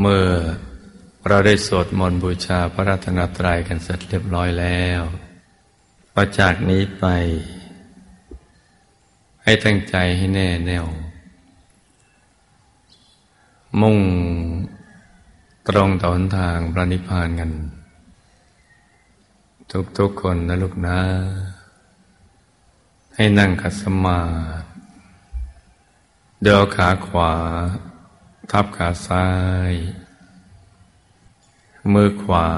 เมื่อเราได้สวดมนต์บูชาพระรัตนตรัยกันเสร็จเรียบร้อยแล้วพอจากนี้ไป ให้ตั้งใจให้แน่แน่ว มุ่งตรงต่อหนทางพระนิพพานกัน ทุกๆคนนะลูกนะ ให้นั่งขัดสมาธิเดินขาขวา ทับขาซ้าย มือขวา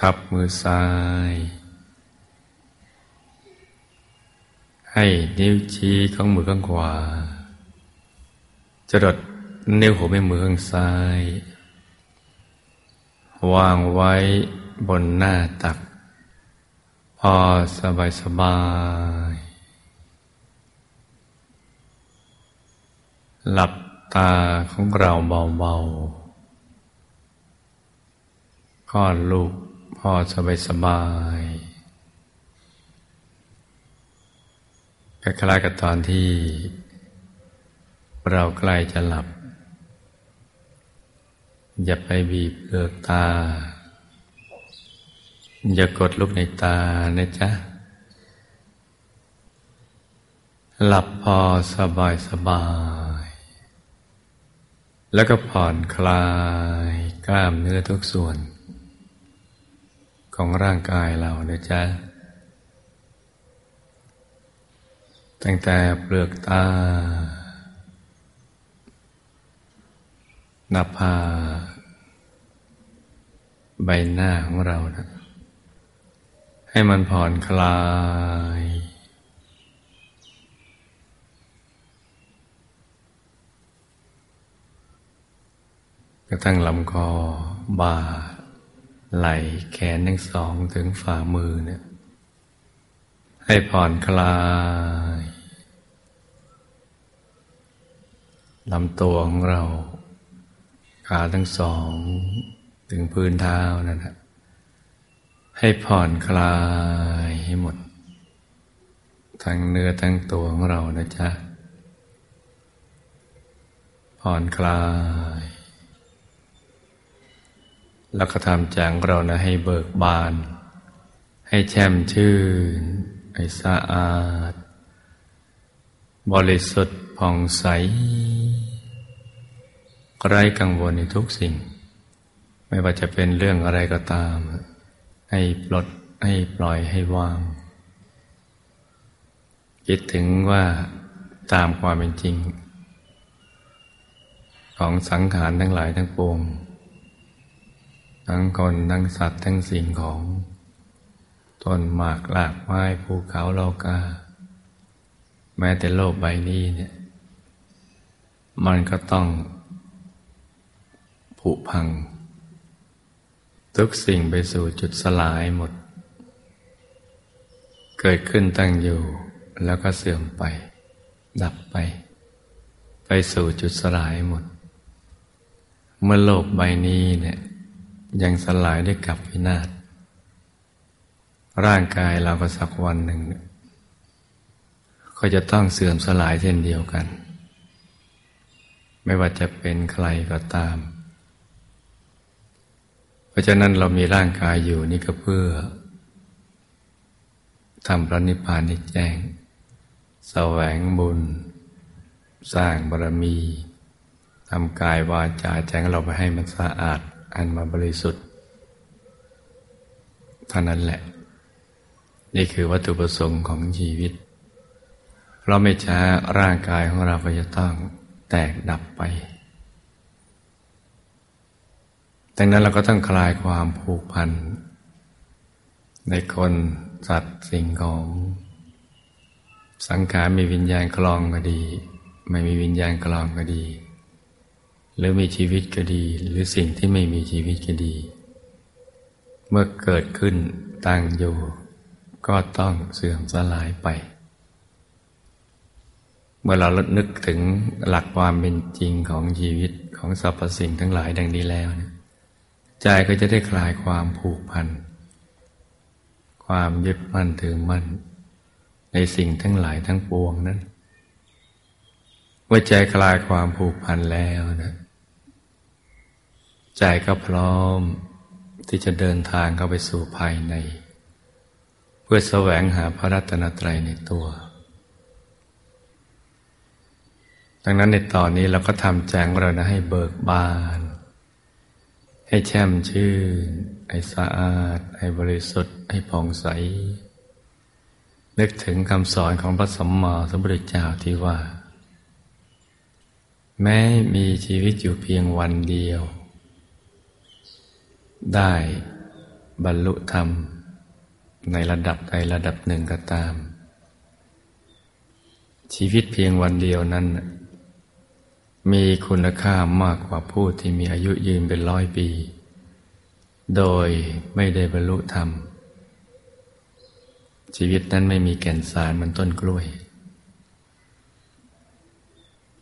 ทับมือซ้าย ให้นิ้วชี้ของมือข้างขวาจรดนิ้วหัวแม่มือข้างซ้าย วางไว้บนหน้าตัก พอสบายสบายหลับ ตาของเราเบาๆคลอดลูกพอสบายสบายคล้ายๆกับตอนที่ เราใกล้จะหลับ อย่าไปบีบเลือกตา อย่ากดลูกในตานะจ๊ะหลับพอสบายสบาย แล้วก็ผ่อนคลายกล้ามเนื้อทุกส่วน ของร่างกายเรานะจ๊ะตั้งแต่เปลือกตา หน้าผาใบหน้าของเรานะให้มันผ่อนคลาย กระทั่งลำคอบ่า ไหล่แขนทั้งสองถึงฝ่ามือเนี่ย ให้ผ่อนคลายลำตัวของเรา ขาทั้งสอง ถึงพื้นเท้านั่นแหละให้ผ่อนคลายให้หมด ทั้งเนื้อทั้งตัวของเรานะจ๊ะผ่อนคลาย แล้วก็ทำจากเรานะให้เบิกบาน ให้แช่มชื่น ให้สะอาด บริสุทธิ์ผ่องใส ไร้กังวลในทุกสิ่ง ไม่ว่าจะเป็นเรื่องอะไรก็ตาม ให้ปลดให้ปล่อยให้วาง คิดถึงว่าตามความเป็นจริง ของสังขารทั้งหลายทั้งปวง ทั้งคนทั้งสัตว์ทั้งสิ่งของต้นหมากหลากไม้ภูเขาโลกา แม้แต่โลกใบนี้เนี่ย มันก็ต้องผุพัง ทุกสิ่งไปสู่จุดสลายหมด เกิดขึ้นตั้งอยู่ แล้วก็เสื่อมไป ดับไป ไปสู่จุดสลายหมด เมื่อโลกใบนี้เนี่ย ยังสลายได้กับวินาศร่างกายเราก็สักวันหนึ่ง ก็จะต้องเสื่อมสลายเช่นเดียวกัน ไม่ว่าจะเป็นใครก็ตาม เพราะฉะนั้นเรามีร่างกายอยู่นี่ก็เพื่อทำพระนิพพานให้แจ้ง แสวงบุญ สร้างบารมีทำกายวาจาแจ้งเราไปให้มันสะอาด อันมาบริสุทธิ์เท่านั้นแหละ นี่คือวัตถุประสงค์ของชีวิต เพราะไม่ช้าร่างกายของเราก็จะต้องแตกดับไปดังนั้นเราก็ต้องคลายความผูกพัน ในคนสัตว์สิ่งของ สังขารมีวิญญาณคลองก็ดี ไม่มีวิญญาณคลองก็ดี หรือมีชีวิตก็ดี หรือสิ่งที่ไม่มีชีวิตก็ดี เมื่อเกิดขึ้นตั้งอยู่ ก็ต้องเสื่อมสลายไป เมื่อเราลดนึกถึงหลักความเป็นจริงของชีวิตของสรรพสิ่งทั้งหลายดังนี้แล้วใจก็จะได้คลายความผูกพัน ความยึดมั่นถือมั่น ในสิ่งทั้งหลายทั้งปวงนั้นว่าใจคลายความผูกพันแล้วนะ ใจก็พร้อมที่จะเดินทางเข้าไปสู่ภายใน เพื่อแสวงหาพระรัตนตรัยในตัว ดังนั้นในตอนนี้เราก็ทำแจงเรานะให้เบิกบาน ให้แช่มชื่น ให้สะอาด ให้บริสุทธิ์ ให้ผ่องใส นึกถึงคำสอนของพระสัมมาสัมพุทธเจ้าที่ว่า แม้มีชีวิตอยู่เพียงวันเดียว ได้บรรลุธรรม ในระดับใดระดับหนึ่งก็ตาม ชีวิตเพียงวันเดียวนั้น มีคุณค่ามากกว่าผู้ที่มีอายุยืนเป็นร้อยปี โดยไม่ได้บรรลุธรรม ชีวิตนั้นไม่มีแก่นสารมันต้นกล้วย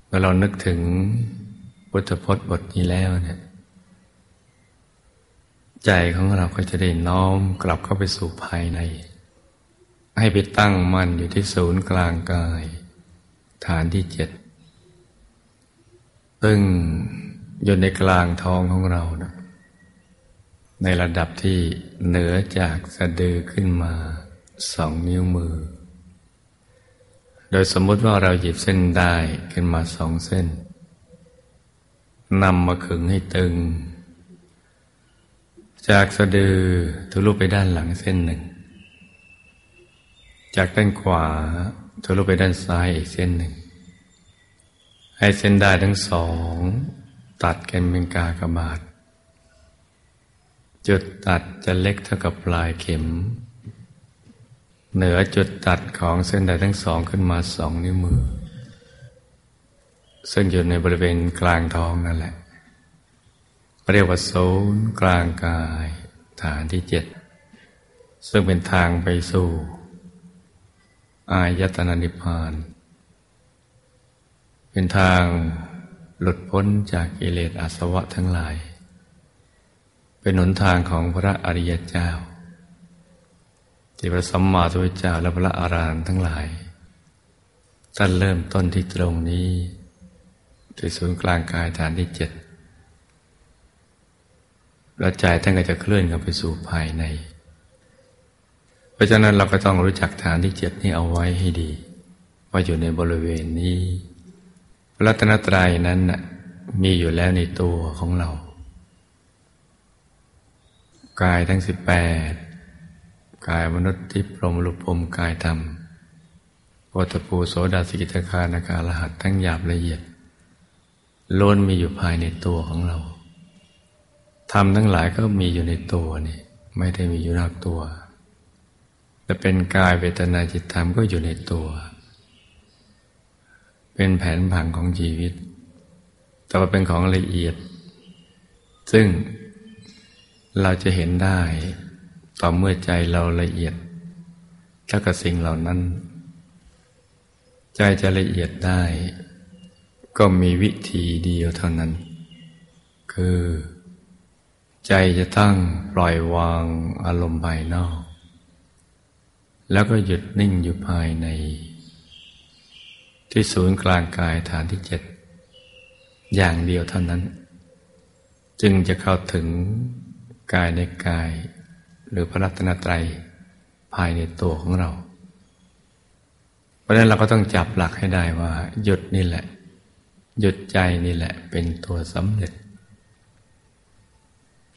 เมื่อเรานึกถึงพุทธพจน์บทนี้แล้วเนี่ย ใจของเราก็จะได้น้อมกลับเข้าไปสู่ภายใน ให้ไปตั้งมั่นอยู่ที่ศูนย์กลางกาย ฐานที่เจ็ดซึ่งอยู่ในกลางท้องของเรานะในระดับที่เหนือจากสะดือขึ้นมาสองนิ้วมือ โดยสมมติว่าเราหยิบเส้นได้ขึ้นมาสองเส้นนำมาขึงให้ตึง จากสะดือทะลุไปด้านหลังเส้นหนึ่ง จากด้านขวาทะลุไปด้านซ้ายอีกเส้นหนึ่ง ให้เส้นได้ทั้งสอง ตัดกันเป็นกากบาท จุดตัดจะเล็กเท่ากับปลายเข็ม เหนือจุดตัดของเส้นได้ทั้งสองขึ้นมาสองนิ้วมือ ซึ่งอยู่ในบริเวณกลางท้องนั่นแหละ เรียกว่าศูนย์กลางกายฐานที่เจ็ดซึ่งเป็นทางไปสู่ อายตนะนิพพาน เป็นทางหลุดพ้นจากกิเลสอาสวะทั้งหลาย เป็นหนทางของพระอริยเจ้า ที่พระสัมมาสัมพุทธเจ้าและพระอารามทั้งหลายท่านเริ่มต้นที่ตรงนี้ที่ศูนย์กลางกายฐานที่เจ็ด แล้วใจท่านก็จะเคลื่อนเข้าไปสู่ภายใน เพราะฉะนั้นเราก็ต้องรู้จักฐานที่เจ็ดนี้เอาไว้ให้ดี ว่าอยู่ในบริเวณนี้รัตนตรัยนั้นมีอยู่แล้วในตัวของเรา กายทั้งสิบแปดกายมนุษย์ที่พรหมลุพรมกายธรรมโพธภูโสดาสิกิตาคานาคาลหัสทั้งหยาบละเอียดล้นมีอยู่ภายในตัวของเรา ธรรมทั้งหลายก็มีอยู่ในตัวนี่ไม่ได้มีอยู่นอกตัวแต่เป็นกายเวทนาจิตธรรมก็อยู่ในตัว เป็นแผนผังของชีวิต แต่ว่าเป็นของละเอียด ซึ่งเราจะเห็นได้ต่อเมื่อใจเราละเอียดแล้วกับสิ่งเหล่านั้น ใจจะละเอียดได้ ก็มีวิธีเดียวเท่านั้น คือ ใจจะตั้งปล่อยวางอารมณ์ภายนอก แล้วก็หยุดนิ่งอยู่ภายใน ที่ศูนย์กลางกายฐานที่เจ็ด อย่างเดียวเท่านั้น จึงจะเข้าถึงกายในกาย หรือพระรัตนตรัยภายในตัวของเรา เพราะนั้นเราก็ต้องจับหลักให้ได้ว่า หยุดนี่แหละ หยุดใจนี่แหละเป็นตัวสำเร็จ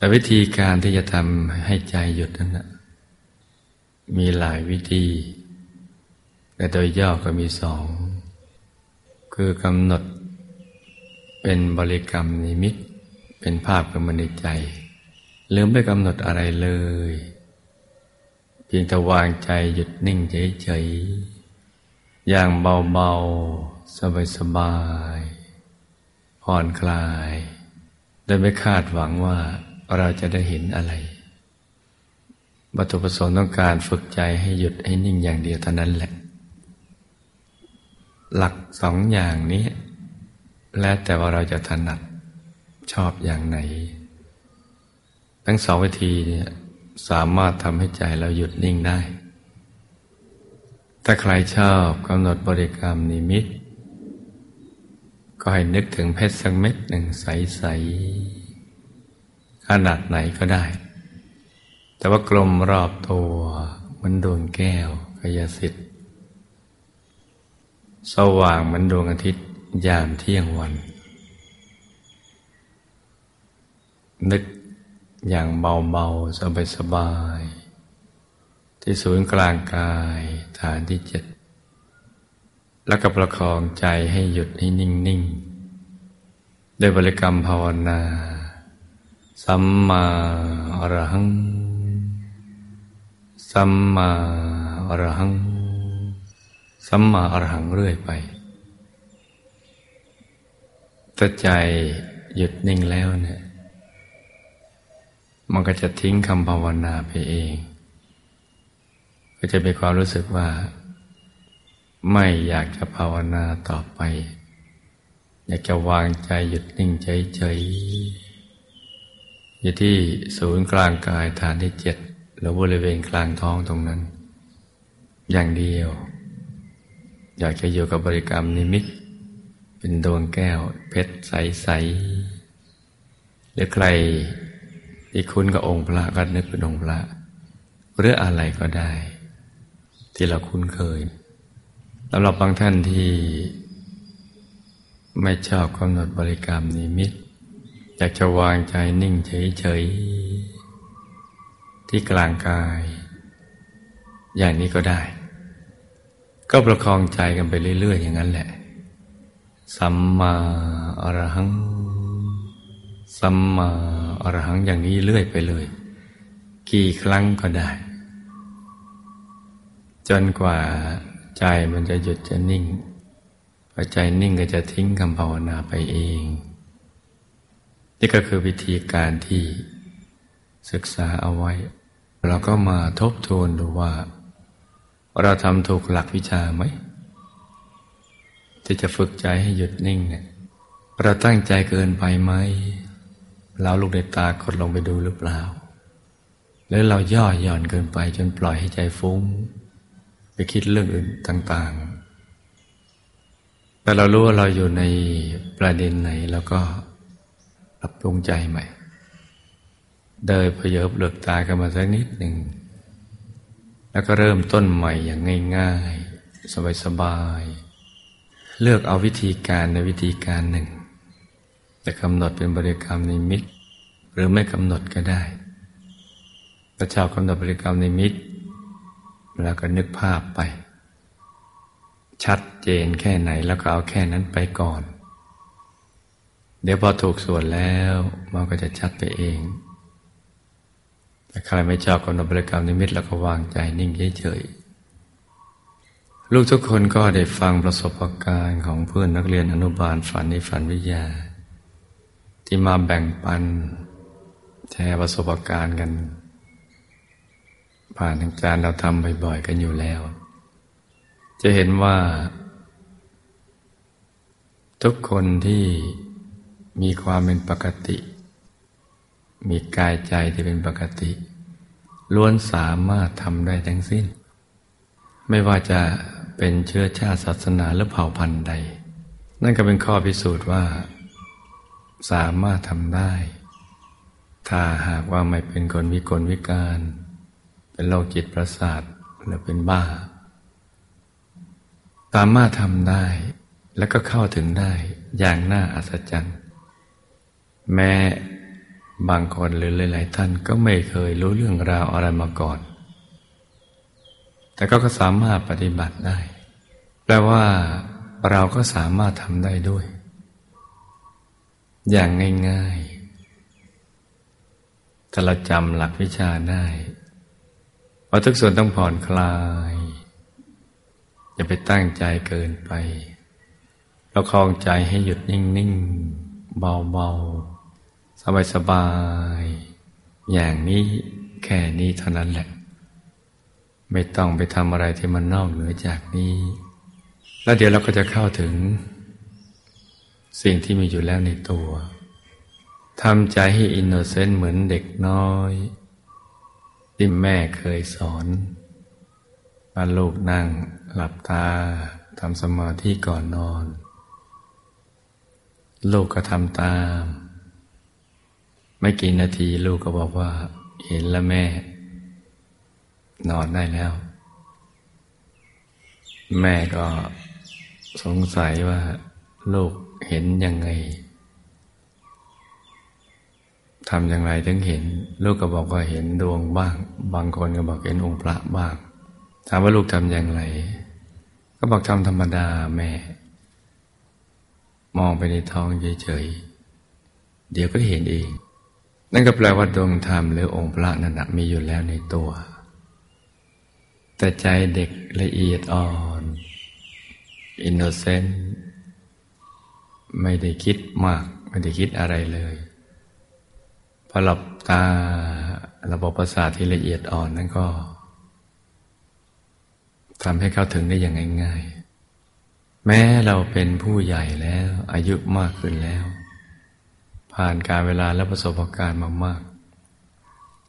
แต่วิธีการที่จะทำให้ใจหยุดนั้นนะมีหลายวิธี แต่โดยย่อก็มีสอง คือกำหนดเป็นบริกรรมนิมิต เป็นภาพกำมันในใจ ลืมไม่กำหนดอะไรเลย เพียงแต่วางใจหยุดนิ่งเฉยๆ อย่างเบาๆ สบายๆ ผ่อนคลาย โดยไม่คาดหวังว่า เราจะได้เห็นอะไรวัตถุประสงค์ต้องการฝึกใจให้หยุดให้นิ่งอย่างเดียวเท่านั้นแหละ หลักสองอย่างนี้ แล้วแต่ว่าเราจะถนัดชอบอย่างไหน ทั้งสองวิธีเนี่ยสามารถทำให้ใจเราหยุดนิ่งได้ ถ้าใครชอบกำหนดบริกรรมนิมิต ก็ให้นึกถึงเพชรสักเม็ดหนึ่งใสๆ ขนาดไหนก็ได้ แต่ว่ากลมรอบตัวมันดวงแก้วกายสิทธิ์ สว่างเหมือนดวงอาทิตย์ยามเที่ยงวัน นึกอย่างเบาๆ สบายๆ ที่ศูนย์กลางกายฐานที่เจ็ด แล้วก็ประคองใจให้หยุดให้นิ่ง ๆ ด้วยบริกรรมภาวนา สัมมาอรหัง สัมมาอรหัง สัมมาอรหังเรื่อยไปถ้าใจหยุดนิ่งแล้วเนี่ย มันก็จะทิ้งคำภาวนาไปเอง ก็จะมีความรู้สึกว่า ไม่อยากจะภาวนาต่อไป อยากจะวางใจหยุดนิ่งเฉยๆ อยู่ที่ศูนย์กลางกายฐานที่เจ็ดหรือบริเวณกลางท้องตรงนั้น อย่างเดียว อยากจะอยู่กับบริกรรมนิมิต เป็นดวงแก้วเพชรใส ๆ หรือใครที่คุ้นกับองค์พระก็นึกเป็นองค์พระหรืออะไรก็ได้ ที่เราคุ้นเคยสำหรับบางท่านที่ไม่ชอบกำหนดบริกรรมนิมิต อยากจะวางใจนิ่งเฉยๆที่กลางกาย อย่างนี้ก็ได้ ก็ประคองใจกันไปเรื่อย ๆ อย่างนั้นแหละ สัมมาอรหัง สัมมาอรหังอย่างนี้เรื่อยไปเลย กี่ครั้งก็ได้ จนกว่าใจมันจะหยุดจะนิ่งพอใจนิ่งก็จะทิ้งคำภาวนาไปเอง นี่ก็คือวิธีการที่ศึกษาเอาไว้ เราก็มาทบทวนดูว่า เราทำถูกหลักวิชาไหม ที่จะฝึกใจให้หยุดนิ่งเนี่ยเราตั้งใจเกินไปไหมเราลูกในตากดลงไปดูหรือเปล่าหรือเราย่อหย่อนเกินไปจนปล่อยให้ใจฟุ้ง ไปคิดเรื่องอื่นต่าง ๆ แต่เรารู้ว่าเราอยู่ในประเด็นไหนแล้วก็ ปรับปรุงใจใหม่ เดินพยบเลือกตากันมาสักนิดหนึ่ง แล้วก็เริ่มต้นใหม่อย่างง่าย ๆ สบายๆ เลือกเอาวิธีการในวิธีการหนึ่ง จะกำหนดเป็นบริกรรมในมิต หรือไม่กำหนดก็ได้พระเจ้ากำหนดบริกรรมในมิต แล้วก็นึกภาพไป ชัดเจนแค่ไหนแล้วก็เอาแค่นั้นไปก่อน เดี๋ยวพอถูกส่วนแล้วมันก็จะชัดไปเอง แต่ใครไม่ชอบกำหนดบริกรรมนิมิตแล้วก็วางใจนิ่งเฉยๆลูกทุกคนก็ได้ฟังประสบการณ์ของเพื่อนนักเรียนอนุบาลฝันในฝันวิทยา ที่มาแบ่งปันแชร์ประสบการณ์กัน ผ่านทางการเราทำบ่อยๆกันอยู่แล้ว จะเห็นว่า ทุกคนที่ มีความเป็นปกติ มีกายใจที่เป็นปกติ ล้วนสามารถทำได้ทั้งสิ้น ไม่ว่าจะเป็นเชื้อชาติศาสนาหรือเผ่าพันธุ์ใด นั่นก็เป็นข้อพิสูจน์ว่า สามารถทำได้ ถ้าหากว่าไม่เป็นคนวิกลวิการ เป็นโรคจิตประสาทหรือเป็นบ้า สามารถทำได้แล้วก็เข้าถึงได้อย่างน่าอัศจรรย์ แม้บางคนหรือหลาย ๆ ท่านก็ไม่เคยรู้เรื่องราวอะไรมาก่อน แต่ก็ก็สามารถปฏิบัติได้ แปลว่าเราก็สามารถทำได้ด้วย อย่างง่าย ๆ ถ้าเราจำหลักวิชาได้พอทุกส่วนต้องผ่อนคลาย อย่าไปตั้งใจเกินไปเราคลองใจให้หยุดนิ่ง ๆ เบาๆ สบายๆ อย่างนี้แค่นี้เท่านั้นแหละ ไม่ต้องไปทำอะไรที่มันนอกเหนือจากนี้ แล้วเดี๋ยวเราก็จะเข้าถึง สิ่งที่มีอยู่แล้วในตัวทำใจให้ innocent เหมือนเด็กน้อย ที่แม่เคยสอนว่าลูกนั่งหลับตาทำสมาธิก่อนนอน ลูกก็ทำตาม ไม่กี่นาทีลูกก็บอกว่า เห็นแล้วแม่ นอนได้แล้ว แม่ก็สงสัยว่า ลูกเห็นยังไงทำอย่างไรถึงเห็น ลูกก็บอกว่าเห็นดวงบ้าง บางคนก็บอกเห็นองค์พระบ้าง ถามว่าลูกทำอย่างไร ก็บอกทำธรรมดาแม่ มองไปในท้องเฉยๆ เดี๋ยวก็เห็นเอง นั่นก็แปลว่าดวงธรรมหรือองค์พระนั่นมีอยู่แล้วในตัว แต่ใจเด็กละเอียดอ่อน innocent ไม่ได้คิดมาก ไม่ได้คิดอะไรเลยพอหลับตาระบบประสาทที่ละเอียดอ่อนนั่นก็ทำให้เข้าถึงได้อย่างง่ายๆ แม้เราเป็นผู้ใหญ่แล้ว อายุมากขึ้นแล้ว ผ่านการเวลาและประสบการณ์มามาก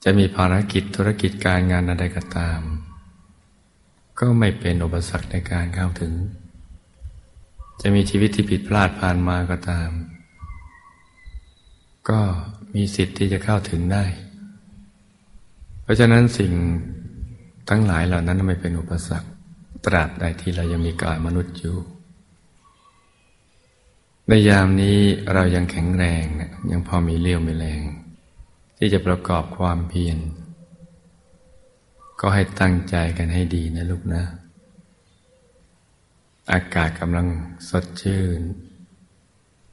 จะมีภารกิจธุรกิจการงานอะไรก็ตาม ก็ไม่เป็นอุปสรรคในการเข้าถึง จะมีชีวิตที่ผิดพลาดผ่านมาก็ตาม ก็มีสิทธิ์ที่จะเข้าถึงได้ เพราะฉะนั้นสิ่งทั้งหลายเหล่านั้นไม่เป็นอุปสรรคตราบใดที่เรายังมีกายมนุษย์อยู่ ในยามนี้เรายังแข็งแรงยังพอมีเลี้ยวมีแรง ที่จะประกอบความเพียรก็ให้ตั้งใจกันให้ดีนะลูกนะ อากาศกำลังสดชื่น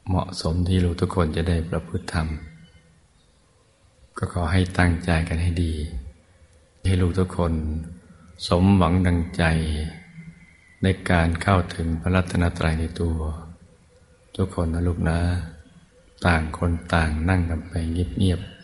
เหมาะสมที่ลูกทุกคนจะได้ประพฤติธรรม ก็ขอให้ตั้งใจกันให้ดี ให้ลูกทุกคนสมหวังดังใจ ในการเข้าถึงพระรัตนตรัยในตัว ทุกคนนะลูกนะ ต่างคนต่างนั่งกันไปเงียบๆ